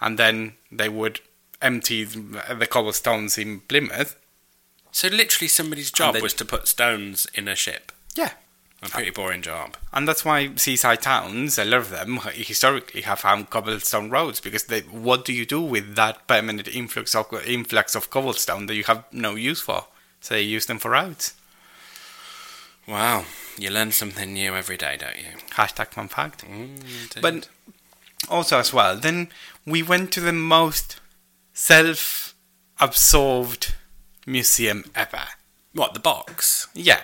and then they would empty the cobblestones in Plymouth. So literally somebody's job was to put stones in a ship. Yeah. A pretty boring job. And that's why seaside towns, a lot of them historically have found cobblestone roads because they, what do you do with that permanent influx of influx of cobblestone that you have no use for? So they use them for roads. Wow, you learn something new every day, don't you? Hashtag fun fact. Mm. But also as well, then we went to the most self-absorbed museum ever. what the box? Yeah.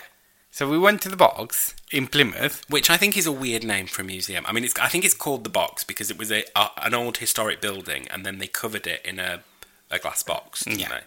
So we went to the box in Plymouth. which I think is a weird name for a museum. I mean, it's I think it's called the box because it was a, an old historic building, and then they covered it in a a glass box. didn't Yeah. they?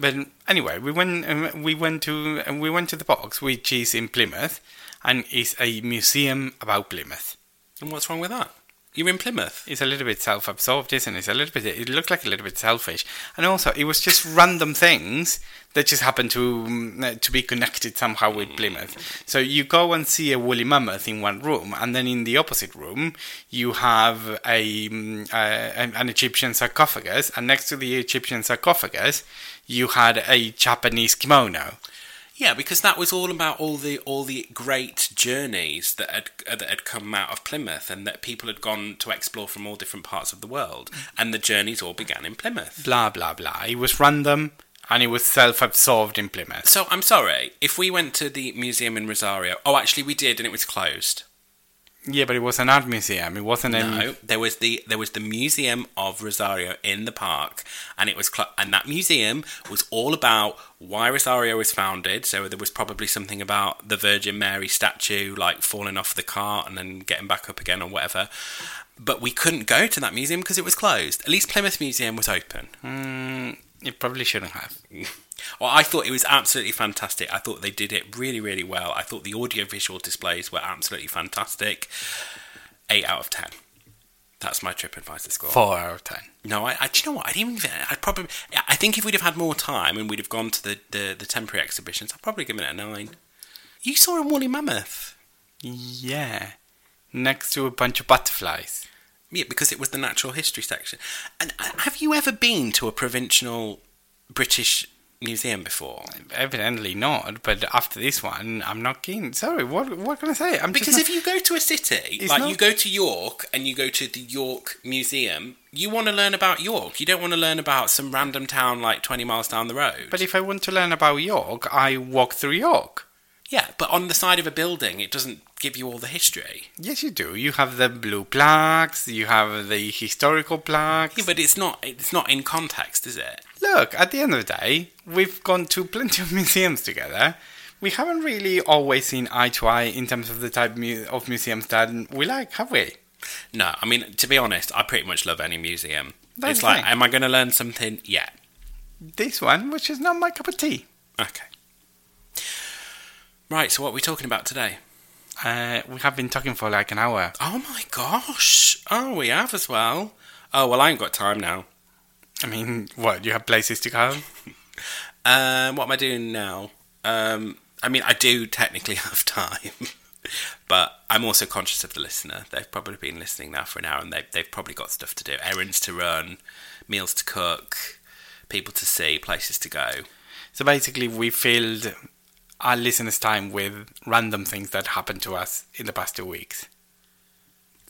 But anyway, we went um, we went to uh, we went to the box, which is in Plymouth, and is a museum about Plymouth. And what's wrong with that? You're in Plymouth. It's a little bit self-absorbed, isn't it? It's a little bit. It looked like a little bit selfish, and also it was just random things that just happened to uh, to be connected somehow with Plymouth. So you go and see a woolly mammoth in one room, and then in the opposite room you have a uh, an an Egyptian sarcophagus, and next to the Egyptian sarcophagus you had a Japanese kimono. Yeah, because that was all about all the all the great journeys that had uh, that had come out of Plymouth, and that people had gone to explore from all different parts of the world, and the journeys all began in Plymouth. Blah blah blah. It was random, and it was self-absorbed in Plymouth. So I'm sorry if we went to the museum in Rosario. Oh, actually, we did, and it was closed. Yeah, but it was an art museum. It wasn't a No, there was the there was the Museum of Rosario in the park, and it was cl- and that museum was all about why Rosario was founded. So there was probably something about the Virgin Mary statue like falling off the cart and then getting back up again or whatever. But we couldn't go to that museum because it was closed. At least Plymouth Museum was open. Mm, it probably shouldn't have. Well, I thought it was absolutely fantastic. I thought they did it really, really well. I thought the audiovisual displays were absolutely fantastic. Eight out of ten. That's my TripAdvisor score. Four out of ten. No, I, I. Do you know what? I didn't even. I'd probably. I think if we'd have had more time and we'd have gone to the, the, the temporary exhibitions, I'd probably give it a nine. You saw a woolly mammoth. Yeah, next to a bunch of butterflies. Yeah, because it was the natural history section. And uh, have you ever been to a provincial British museum before? Evidently not, but after this one, I'm not keen. Sorry, what what can I say? I'm Because just if you go to a city, like not- you go to York and you go to the York Museum, you want to learn about York. You don't want to learn about some random town like 20 miles down the road. But if I want to learn about York, I walk through York. yeah, but on the side of a building, it doesn't give you all the history. Yes, you do. You have the blue plaques. You have the historical plaques. Yeah, but it's not it's not in context, is it? Look, at the end of the day, we've gone to plenty of museums together, We haven't really always seen eye to eye in terms of the type of museums that we like, have we? No, I mean to be honest, I pretty much love any museum. That's it's like, am I going to learn something? Yeah. This one, which is not my cup of tea. Okay. Right. So what are we talking about today? Uh, we have been talking for like an hour. Oh my gosh! Oh, we have as well. Oh well, I ain't got time now. I mean, what? You have places to go? Um, what am I doing now? Um, I mean, I do technically have time, but I'm also conscious of the listener. They've probably been listening now for an hour, and they've they've probably got stuff to do, errands to run, meals to cook, people to see, places to go. So basically, we filled our listeners' time with random things that happened to us in the past two weeks.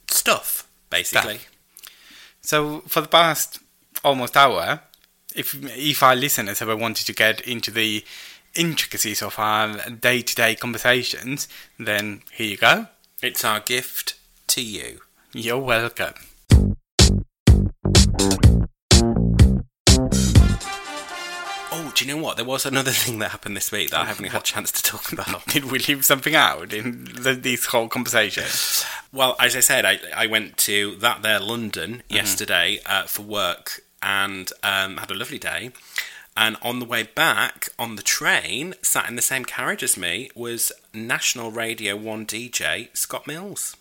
Stuff, basically. So for the past almost hour, if if our listeners ever wanted to get into the intricacies of our day-to-day conversations, then here you go. It's our gift to you. You're welcome. Oh, do you know what? There was another thing that happened this week that I haven't had a chance to talk about. Did we leave something out in the, this whole conversation? Well, as I said, I, I went to that there London yesterday uh, for work and um, had a lovely day. And on the way back on the train, sat in the same carriage as me, was National Radio 1 DJ Scott Mills.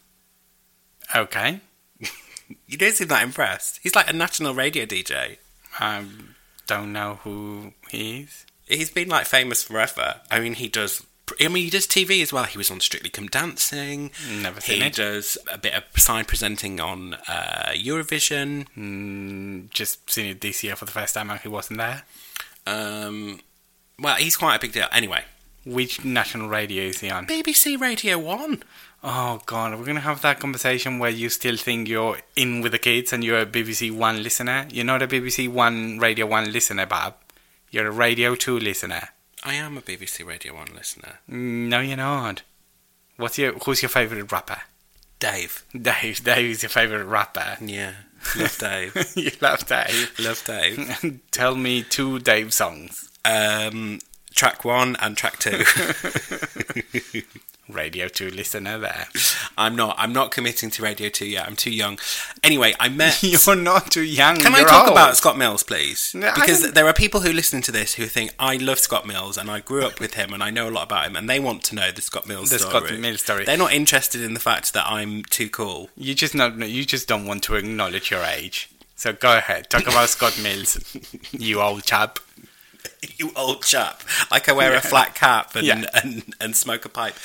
Okay. You don't seem that impressed. He's like a national radio DJ. I don't know who he is. He's been like famous forever. I mean, he does. I mean, he does TV as well. He was on Strictly Come Dancing. Never seen He it. does a bit of side presenting on uh, Eurovision. Mm, just seen it this year for the first time. He wasn't there. Um, well, he's quite a big deal. Anyway, Which national radio is he on? BBC Radio 1. Oh god, we're gonna have that conversation where you still think you're in with the kids and you're a BBC One listener. You're not a BBC One Radio One listener, Bob. You're a Radio Two listener. I am a BBC Radio 1 listener. Mm, No, you're not. What's your Who's your favourite rapper? Dave. Dave. Dave is your favourite rapper. Yeah. Love Dave. you love Dave. Love Dave. Tell me two Dave songs. Um, track 1 and track 2. Radio Two listener there. I'm not. I'm not committing to Radio 2 yet. I'm too young. Anyway, I met. You're not too young. Can I talk old. about Scott Mills, please? No, because there are people who listen to this who think I love Scott Mills and I grew up with him and I know a lot about him and they want to know the Scott Mills story. The story. Scott Mills story. They're not interested in the fact that I'm too cool. You just not. You just don't want to acknowledge your age. So go ahead. Talk about Scott Mills. You old chap. you old chap. Like I wear a flat cap and, Yeah. and, and smoke a pipe.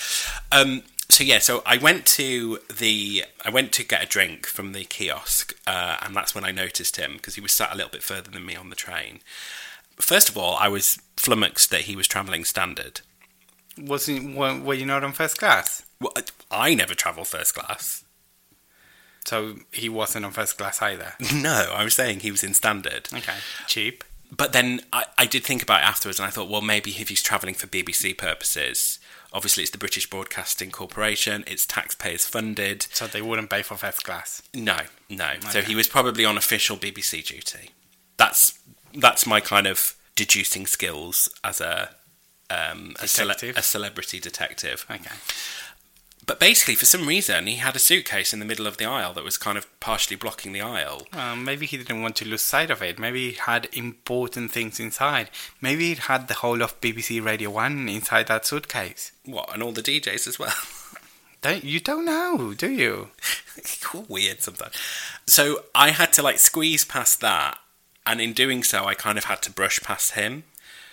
Um, so yeah, so I went to the I went to get a drink from the kiosk, uh, and that's when I noticed him because he was sat a little bit further than me on the train. First of all, I was flummoxed that he was travelling standard. Wasn't were, were you not on first class? Well, I never travel first class. So he wasn't on first class either. No, I was saying he was in standard. Okay, cheap. But then I, I did think about it afterwards, and I thought, well, maybe if he's travelling for BBC purposes, obviously it's the British Broadcasting Corporation, it's taxpayers funded. So they wouldn't pay for first class. No, no. So he was probably on official BBC duty. That's that's my kind of deducing skills as a um, a, cele- a celebrity detective. Okay. But basically, for some reason, he had a suitcase in the middle of the aisle that was kind of partially blocking the aisle. Maybe he didn't want to lose sight of it. Maybe he had important things inside. Maybe it had the whole of BBC Radio 1 inside that suitcase. What, and all the DJs as well. Don't, you don't know, do you? Weird sometimes. So I had to like squeeze past that, and in doing so, I kind of had to brush past him.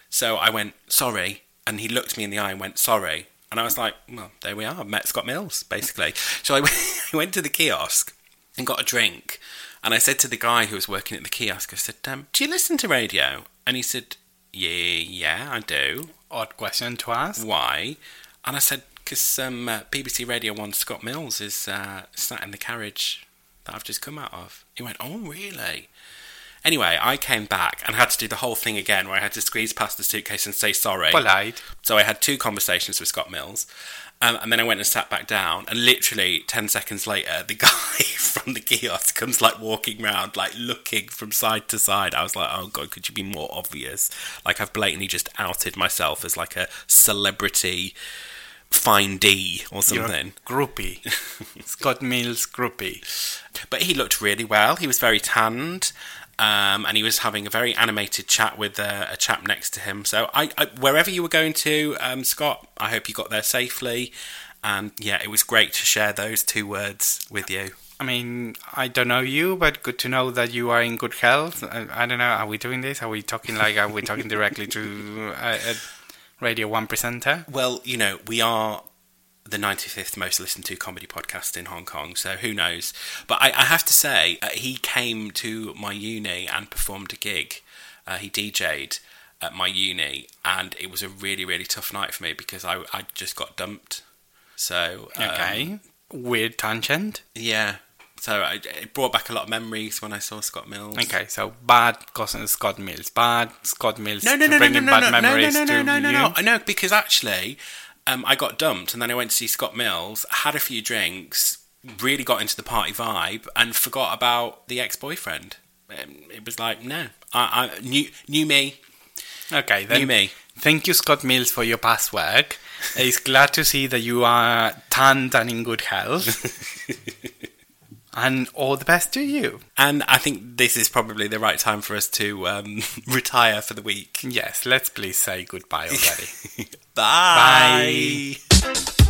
So I went, sorry. And he looked me in the eye and went, sorry. And I was like, well, there we are. Met Scott Mills, basically. So I went, I went to the kiosk and got a drink. And I said to the guy who was working at the kiosk, I said, um, do you listen to radio? And he said, yeah, yeah, I do. Odd question to ask. Why? And I said, because um, uh, BBC Radio 1 Scott Mills is uh, sat in the carriage that I've just come out of. He went, oh, really? Anyway, I came back and had to do the whole thing again where I had to squeeze past the suitcase and say sorry. Polite. So I had two conversations with Scott Mills. Um, and then I went and sat back down, and literally 10 seconds later, the guy from the kiosk comes like walking around, like looking from side to side. I was like, oh God, could you be more obvious? Like, I've blatantly just outed myself as like a celebrity findee or something. groupie. Scott Mills groupie. But he looked really well. He was very tanned. Um, and he was having a very animated chat with uh, a chap next to him. So, I, I, wherever you were going to, um, Scott, I hope you got there safely. And yeah, it was great to share those two words with you. I mean, I don't know you, but good to know that you are in good health. I, I don't know. Are we doing this? Are we talking like? Are we talking directly to a, a Radio One presenter? Well, you know, we are the 95th most listened to comedy podcast in Hong Kong, so who knows? But I, I have to say, uh, he came to my uni and performed a gig. Uh, he DJ'd at my uni, and it was a really, really tough night for me because I, I just got dumped. So, um, Okay. Weird tangent. yeah. So I, it brought back a lot of memories when I saw Scott Mills. Okay, so bad cousin Scott Mills. Bad Scott Mills. No, no, no, no, no, no, no, no, no, no, no, no, no, no. I know because actually, um, I got dumped, and then I went to see Scott Mills, had a few drinks, really got into the party vibe, and forgot about the ex-boyfriend. Um, it was like no, I, I knew knew me, Okay, then. knew me. Thank you, Scott Mills, for your past work. It's glad to see that you are tanned and in good health. and all the best to you. And I think this is probably the right time for us to um, retire for the week. Yes, let's please say goodbye already. Bye. Bye.